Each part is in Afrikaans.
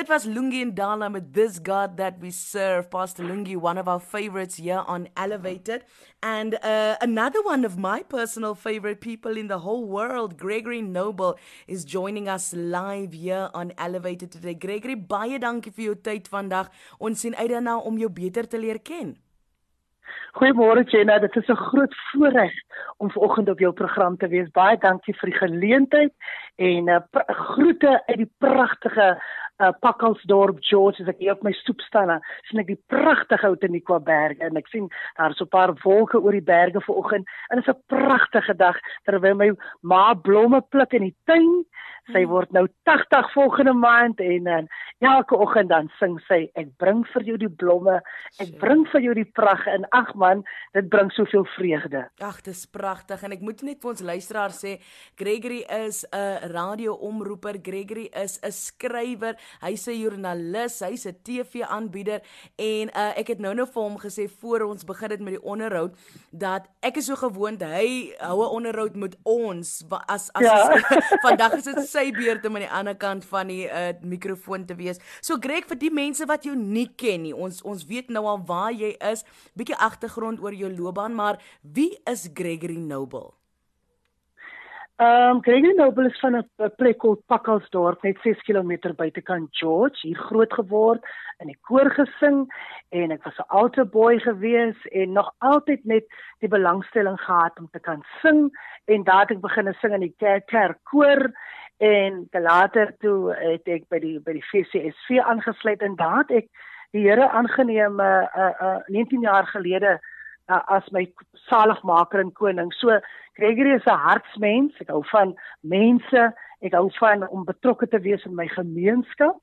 Dit was Lungi and Dala met This God That We Serve. Pastor Lungi, one of our favorites here on Elevated. And uh, another one of my personal favorite people in the whole world, Gregory Noble, is joining us live here on Elevated today. Gregory, baie dankie vir jou tyd vandag. Ons sien uit daarna om jou beter te leer ken. Goeiemôre Jenna, dit is 'n groot voorreg om vanoggend op jou program te wees. Baie dankie vir die geleentheid en uh, groete uit die pragtige uh, Pakkelsdorp George as ek hier op my stoep staan, sien ek die pragtige Outeniqua berge en ek sien daar is 'n paar wolke oor die berge vanoggend en dit is 'n pragtige dag terwyl my ma blomme pluk in die tuin Sy hmm. word nou 80 volgende maand en uh, elke oggend dan sing sy ek bring vir jou die blomme, ek bring vir jou die pragt en ag man, dit bring soveel vreugde. Ag, dis pragtig en ek moet net vir ons luisteraars sê Gregory is 'n radioomroeper, Gregory is 'n skrywer, hy's 'n joernalis, hy's 'n TV-aanbieder en uh, ek het nou-nou vir hom gesê voor ons begin dit met die onderhoud dat ek is so gewoond hy hou 'n onderhoud met ons as as ja. vandag is dit sy beurt om aan die ander kant van die uh, mikrofoon te wees. So Greg vir die mense wat jou nie ken nie, ons ons weet nou al waar jy is, bietjie agtergrond oor jou loopbaan, maar wie is Gregory Noble? Ehm um, Gregory Noble is van 'n plek called Pakkelsdorp net 6 km buitekant George, hier groot geword, in die koor gesing en ek was 'n altar boy gewees en nog altyd net die belangstelling gehad om te kan sing en daar het ek begin sing in die kerk kerk koor en later toe het ek by die by die FCSV aangesluit en daar het ek die Here aangeneem uh, uh, uh 19 jaar gelede uh, as my saligmaker en koning. So Gregory is 'n hartsmens. Ek hou van mense. Ek hou van om betrokke te wees in my gemeenskap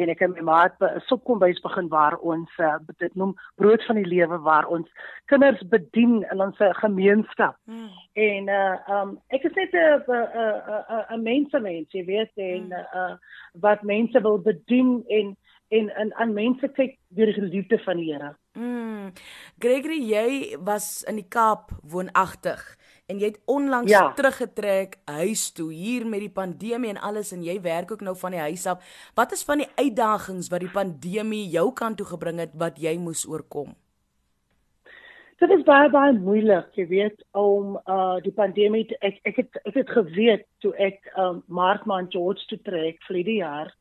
en ek en my maat 'n sopkombuis begin waar ons uh, dit noem brood van die lewe waar ons kinders bedien in ons gemeenskap. Hmm. En uh um ek is net 'n 'n 'n mensmens, jy weet, en hmm. uh wat mense wil bedien en en en aan mense kyk deur die liefde van die Here. Mm. Gregory, jy was in die Kaap woonagtig en jy het onlangs ja. teruggetrek huis toe hier met die pandemie en alles en jy werk ook nou van die huis af. Wat is van die uitdagings wat die pandemie jou kant toe gebring het wat jy moes oorkom? Dit is baie baie moeilik, jy weet, om uh die pandemie te, ek ek het ek het geweet toe ek um Maart maand George toe trek vir die jaar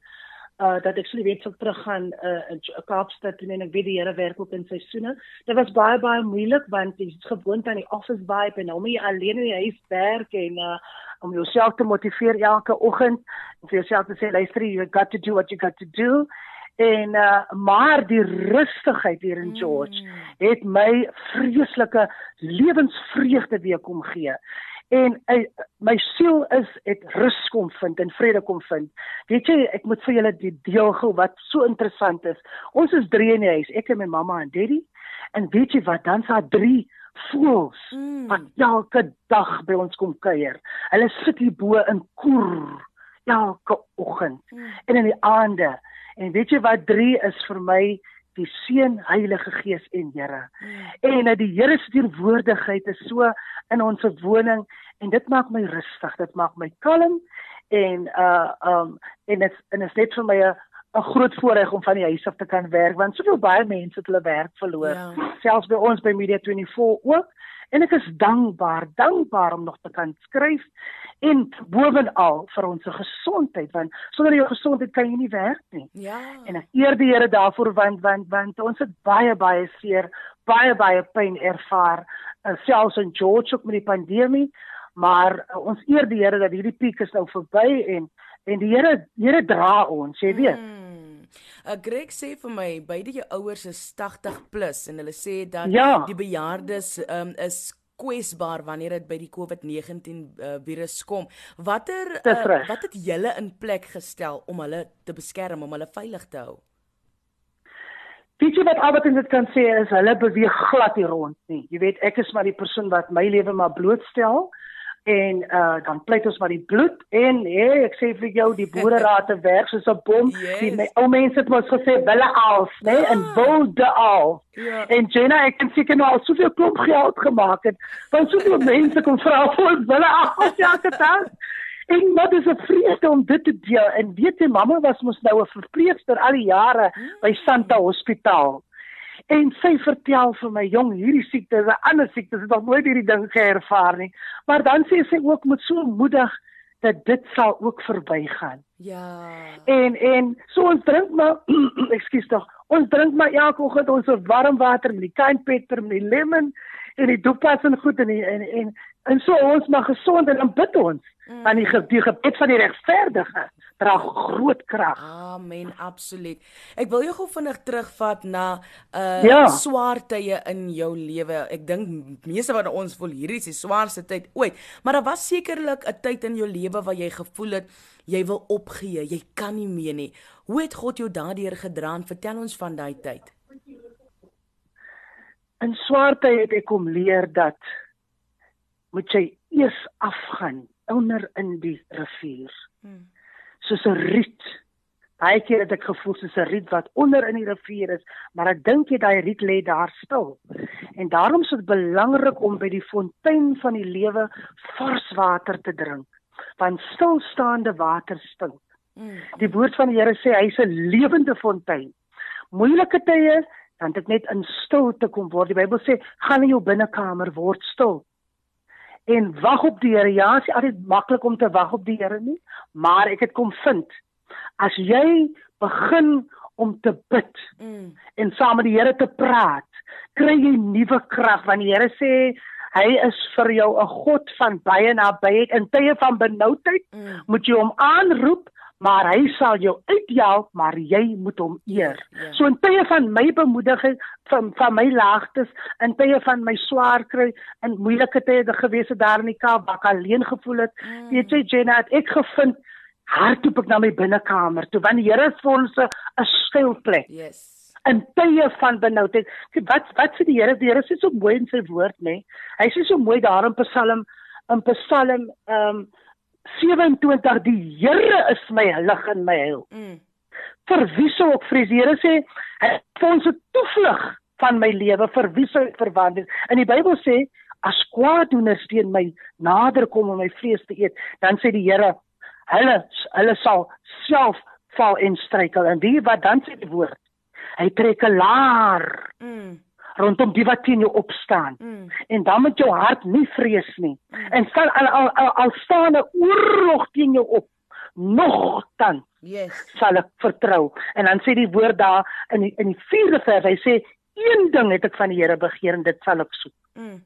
uh dat ek sou weet sou teruggaan uh in Kaapstad en ek weet die Here werk ook in seisoene. Dit was baie baie moeilik want jy is gewoond aan die office vibe en nou moet jy alleen in die huis werk en uh om jouself te motiveer elke oggend en vir jouself te sê luister you got to do what you got to do en uh maar die rustigheid hier in George mm. het my vreeslike lewensvreugde weer kom gee en uh, my siel is het rus kom vind en vrede kom vind. Weet jy, ek moet vir julle die deel gou wat so interessant is. Ons is drie in die huis, ek en my mamma en daddy. En weet jy wat, dan's daar drie voels mm. wat elke dag by ons kom kuier. Hulle sit hier bo in koer elke oggend mm. en in die aande. En weet jy wat drie is vir my die seun Heilige Gees en Here. Mm. En dat die Here se teenwoordigheid is so in ons woning en dit maak my rustig, dit maak my kalm en uh um en dit en is net vir my 'n 'n groot voorreg om van die huis af te kan werk want soveel baie mense het hulle werk verloor. Ja. Selfs by ons by Media 24 ook. En ek is dankbaar, dankbaar om nog te kan skryf en bovenal vir ons gesondheid want sonder jou gesondheid kan jy nie werk nie. Ja. En ek eer die Here daarvoor want want want ons het baie baie seer, baie baie pyn ervaar uh, selfs in George ook met die pandemie, maar uh, ons eer die Here dat hierdie piek is nou verby en en die Here Here dra ons, jy weet. Hmm. Uh, Greg sê vir my beide jou ouers is 80 plus en hulle sê dat ja. die bejaardes um, is kwesbaar wanneer dit by die COVID-19 uh, virus kom. Watter uh, wat het julle in plek gestel om hulle te beskerm, om hulle veilig te hou? Weet jy wat Albert dit kan sê is hulle beweeg glad hier rond nie. Jy weet ek is maar die persoon wat my lewe maar blootstel en uh dan pleit ons maar die bloed en hé hey, ek sê vir jou die boere raad te werk soos 'n bom yes. die my ou mense het mos gesê wille als nê nee, en wilde al ja. en Jenna ek kan seker nou al soveel klop geld gemaak het want soveel mense kom vra vir wille als elke dag En wat is 'n vreugde om dit te deel. En weet jy mamma was mos nou 'n verpleegster al die jare by Santa Hospitaal. En sy vertel vir my, jong, hierdie siekte is 'n ander siekte, sy het nog nooit hierdie ding geervaar nie. Maar dan sê sy ook met so moedig dat dit sal ook verbygaan. Ja. En en so ons drink maar ekskuus tog. Ons drink maar elke oggend ons warm water met die kainpeter met die lemon en die dopas en goed en die, en en en so ons maar gesond en dan bid ons. Mm. Want die, die gebed van die regverdige dra groot krag. Amen, absoluut. Ek wil jou gou vinnig terugvat na 'n uh, ja. swaar tye in jou lewe. Ek dink meeste van ons voel hierdie is die swaarste tyd ooit, maar daar was sekerlik 'n tyd in jou lewe waar jy gevoel het jy wil opgee, jy kan nie meer nie. Hoe het God jou daardeur gedra? Vertel ons van daai tyd. In swaar tye het ek kom leer dat moet jy eers afgaan onder in die rivier. Hmm soos 'n riet. Baie keer het ek gevoel soos 'n riet wat onder in die rivier is, maar ek dink jy daai riet lê daar stil. En daarom is dit belangrik om by die fontein van die lewe vars water te drink, want stilstaande water stink. Mm. Die woord van die Here sê hy's 'n lewende fontein. Moeilike tye, dan dit net in stilte kom word. Die Bybel sê, gaan in jou binnekamer word stil en wag op die Here. Ja, dit is altyd maklik om te wag op die Here nie, maar ek het kom vind as jy begin om te bid mm. en saam met die Here te praat, kry jy nuwe krag want die Here sê hy is vir jou 'n God van baie nabyheid in tye van benoudheid. Mm. Moet jy hom aanroep maar hy sal jou uithelp, maar jy moet hom eer. Ja. So in tye van my bemoediging van van my laagtes, in tye van my swaar kry en moeilike tye te gewees het daar in die Kaap, waar ek alleen gevoel het, mm. weet jy Jenna, het ek gevind hardop ek na my binnekamer toe, want die Here is vir ons 'n skuilplek. Yes. In tye van benoudheid. Wat wat sê die Here? Die Here sê so mooi in sy woord, nê? Nee? Hy sê so mooi daar in Psalm in Psalm ehm um, 27 die Here is my lig en my heil. Mm. Vir wie sou ek vrees? Die Here sê hy ons 'n toevlug van my lewe vir wie sou ek verwand? In die Bybel sê as kwaadoeners teen my nader kom om my vlees te eet, dan sê die Here hulle hulle sal self val en struikel en wie wat dan sê die woord? Hy trek 'n laar. Mm rondom die wat teen jou opstaan. Mm. En dan moet jou hart nie vrees nie. Mm. En sal al al al, al staan 'n oorlog teen jou op. Nogtans. Yes. Sal ek vertrou. En dan sê die woord daar in die, in die 4de vers, hy sê een ding het ek van die Here begeer en dit sal ek soek. Mm.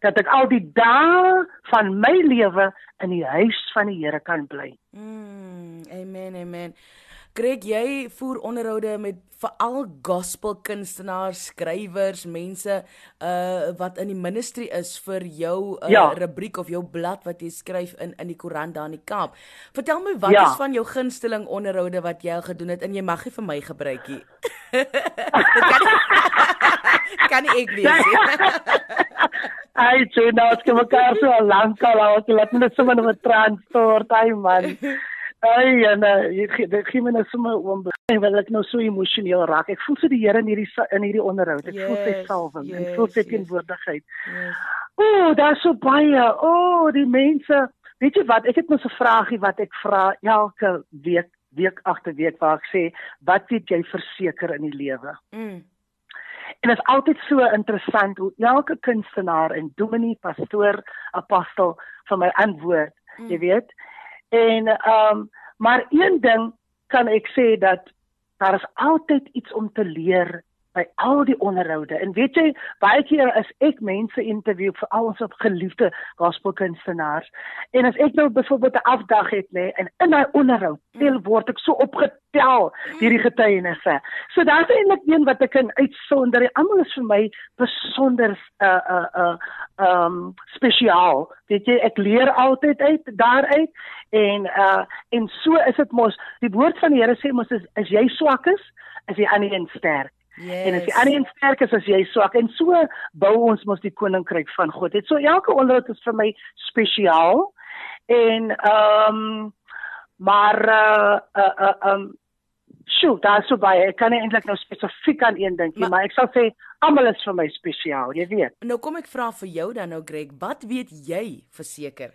Dat ek al die dae van my lewe in die huis van die Here kan bly. Mm. Amen. Amen. Greg, jy voer onderhoude met veral gospel kunstenaars, skrywers, mense uh wat in die ministry is vir jou uh, ja. rubriek of jou blad wat jy skryf in in die koerant daar in die Kaap. Vertel my wat ja. is van jou gunsteling onderhoude wat jy al gedoen het en jy mag nie vir my gebruik nie. kan nie ek weet nie. Ai, jy nou skien mekaar so lank al, jy laat net sommer met transport, ai man. Ai, en uh, jy gee my nou sommer oom begin wil ek nou so emosioneel raak. Ek voel so die Here in hierdie in hierdie onderhoud. Ek yes, voel sy salwing yes, en voel sy teenwoordigheid. Yes. O, oh, daar's so baie. O, oh, die mense. Weet jy wat? Ek het mos 'n vraagie wat ek vra elke week, week agter week waar ek sê, wat weet jy verseker in die lewe? Mm. En dit is altyd so interessant hoe elke kunstenaar en dominee, pastoor, apostel vir my antwoord, mm. jy weet. En ehm um, maar een ding kan ek sê dat daar is altyd iets om te leer by al die onderhoude. En weet jy, baie keer as ek mense interview vir al ons op geliefde gospelkunstenaars en as ek nou byvoorbeeld 'n afdag het nê en in daai onderhoud tel word ek so opgetel deur die getuienisse. So daar's eintlik een wat ek kan uitsonder. Almal is vir my besonder uh uh uh um spesiaal. Weet jy, ek leer altyd uit daaruit en uh en so is dit mos die woord van die Here sê mos is, is jy swak is, is jy aan die een sterk. Yes. En as jy aan een sterk is as jy swak en so bou ons mos die koninkryk van God. Dit so elke onderhoud is vir my spesiaal. En ehm um, maar uh uh uh um sjoe, daar sou baie. Ek kan nie eintlik nou spesifiek aan een dink nie, maar, maar ek sal sê almal is vir my spesiaal, jy weet. Nou kom ek vra vir jou dan nou Greg, wat weet jy verseker?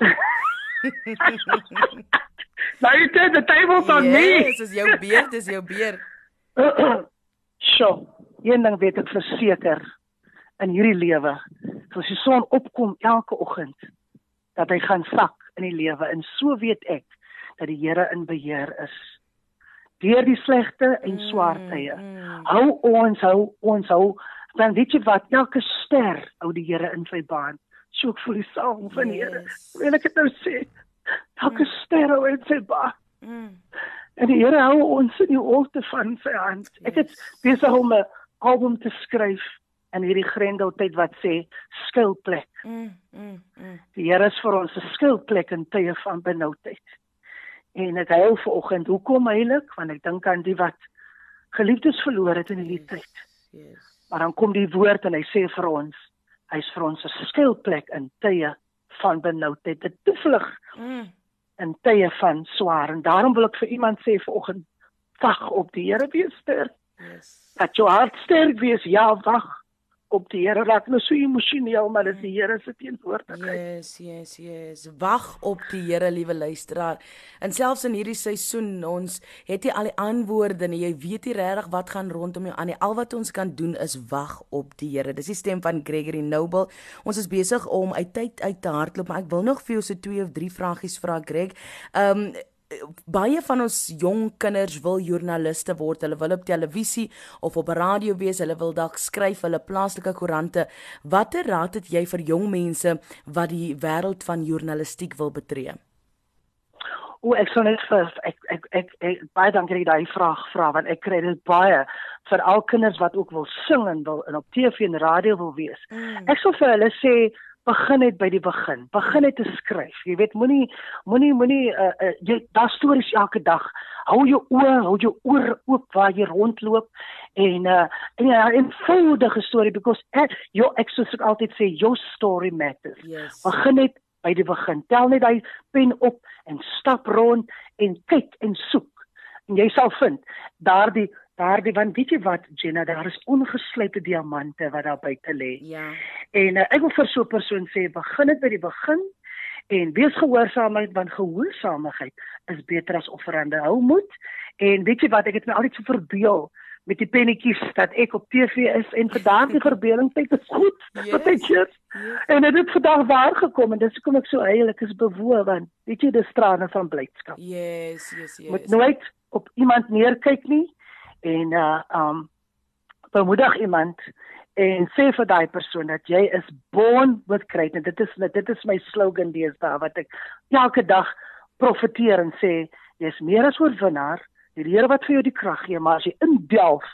Nou, dit the tables on me. Yes, dis jou beer, dis jou beer. Sjoe, een ding weet ek verseker in hierdie lewe, as die son opkom elke oggend, dat hy gaan sak in die lewe en so weet ek dat die Here in beheer is. Deur die slegte en swaar tye. Mm, Hou ons hou ons hou dan weet jy wat elke ster hou die Here in sy baan. So ek voel die saam van die Here. Yes. Wil ek dit nou sê? Elke ster hou in sy baan. Mm. En die Here hou ons in die holte van sy hand. Ek het besig om 'n album te skryf in hierdie grendeltyd wat sê skuilplek. Mm, mm, mm. Die Here is vir ons 'n skuilplek in tye van benoudheid. En ek huil vanoggend. Hoekom heilig? Want ek dink aan die wat geliefdes verloor het in hierdie tyd. Yes. Maar dan kom die woord en hy sê vir ons, hy's vir ons 'n skuilplek in tye van benoudheid, 'n toevlug Mm. In tye van swaar. En daarom wil ek vir iemand sê vanoggend, wag op die Here wees sterk. Yes. Dat jou hart sterk wees, ja, wag op die Here. Raak nou so emosioneel, maar dis die Here se teenwoordigheid. Yes, yes, yes. Wag op die Here, liewe luisteraar. En selfs in hierdie seisoen, ons het nie al die antwoorde nie. Jy weet nie regtig wat gaan rondom jou aan nie. Al wat ons kan doen is wag op die Here. Dis die stem van Gregory Noble. Ons is besig om uit tyd uit te hardloop, maar ek wil nog vir jou so twee of drie vragies vra, Greg. Um baie van ons jong kinders wil joernaliste word. Hulle wil op televisie of op radio wees. Hulle wil dalk skryf hulle plaaslike koerante. Watter raad het jy vir jong mense wat die wêreld van joernalistiek wil betree? O, ek sou net vir ek ek ek, ek baie dankie dat jy daai vraag vra want ek kry dit baie vir al kinders wat ook wil sing en wil en op TV en radio wil wees. Mm. Ek sou vir hulle sê begin net by die begin. Begin net te skryf. Jy weet moenie moenie moenie uh, uh, jy daar stories elke dag. Hou jou oë, hou jou oor oop waar jy rondloop en uh en ja, 'n eenvoudige storie because jou ek soos ek altyd sê your story matters. Yes. Begin net by die begin. Tel net daai pen op en stap rond en kyk en soek. En jy sal vind daardie daardie want weet jy wat Jenna, daar is ongeslypte diamante wat daar buite lê. Ja. En uh, ek wil vir so 'n persoon sê, begin dit by die begin en wees gehoorsaamheid want gehoorsaamheid is beter as offerande. Hou moed en weet jy wat, ek het my altyd so verbeel met die pennetjies dat ek op TV is en vir daardie verbeelding tyd is goed. Yes. Wat ek sê. En dit het vandag waar gekom en dis hoekom ek so heilig is bewoe want weet jy dis trane van blydskap. Yes, yes, yes. Moet nooit op iemand neerkyk nie en uh um bemoedig iemand en sê vir daai persoon dat jy is born with greatness. Dit is dit is my slogan deesdae wat ek elke dag profeteer en sê jy's meer as oorwinnaar. Die Here wat vir jou die krag gee, maar as jy indelf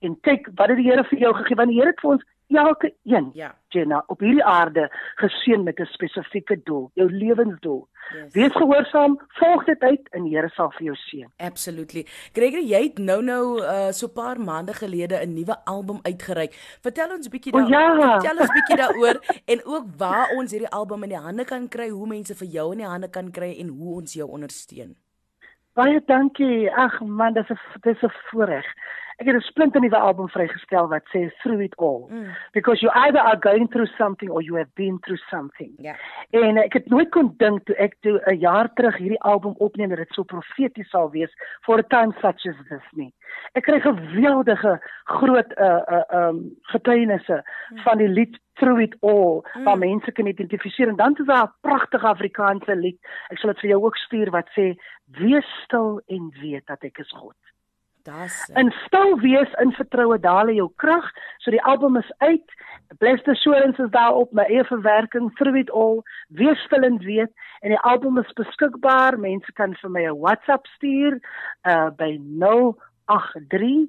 en kyk wat het die Here vir jou gegee? Want die Here het vir ons elke een Ja. Jenna op hierdie aarde geseën met 'n spesifieke doel, jou lewensdoel. Yes. Wees gehoorsaam, volg dit uit en die Here sal vir jou seën. Absolutely. Gregory, jy het nou nou uh so 'n paar maande gelede 'n nuwe album uitgereik. Vertel ons bietjie O, daar. ja. Vertel ons bietjie daaroor en ook waar ons hierdie album in die hande kan kry, hoe mense vir jou in die hande kan kry en hoe ons jou ondersteun. Baie dankie. Ag man, dis 'n dis 'n voorreg. Ek het 'n splinte nuwe album vrygestel wat sê Through It All. Mm. Because you either are going through something or you have been through something. Ja. En uh, ek het nooit kon dink toe ek toe 'n jaar terug hierdie album opneem dat dit so profeties sal wees for a time such as this nie. Ek kry geweldige groot uh uh um getuienisse van die lied Through It All Mm. waar mense kan identifiseer en dan is daar 'n pragtige Afrikaanse lied. Ek sal dit vir jou ook stuur wat sê wees stil en weet dat ek is God. Daar's In stil wees in vertroue daal jou krag. So die album is uit. Blessed Assurance is daarop, my eie verwerking Through It All. Wees stil en weet en die album is beskikbaar. Mense kan vir my 'n WhatsApp stuur uh by 083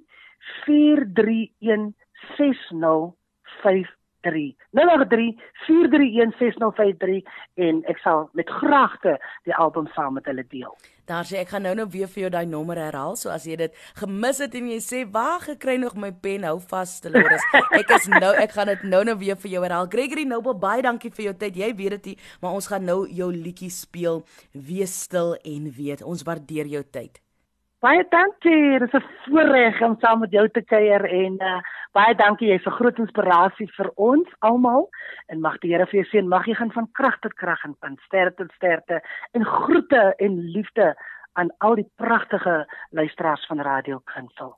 431 6053 083 431 6053 en ek sal met graagte die album saam met hulle deel. Daar sê ek gaan nou nou weer vir jou daai nommer herhaal. So as jy dit gemis het en jy sê, "Waar gekry nog my pen? Hou vas, Dolores." Ek is nou ek gaan dit nou nou weer vir jou herhaal. Gregory Noble, baie dankie vir jou tyd. Jy weet dit, maar ons gaan nou jou liedjie speel. Wees stil en weet. Ons waardeer jou tyd. Baie dankie. Dit is 'n voorreg om saam met jou te kuier en uh, baie dankie. Jy's 'n groot inspirasie vir ons almal en mag die Here vir jou seën. Mag jy gaan van krag tot krag en van sterkte tot sterkte en groete en liefde aan al die pragtige luisteraars van Radio Kansel.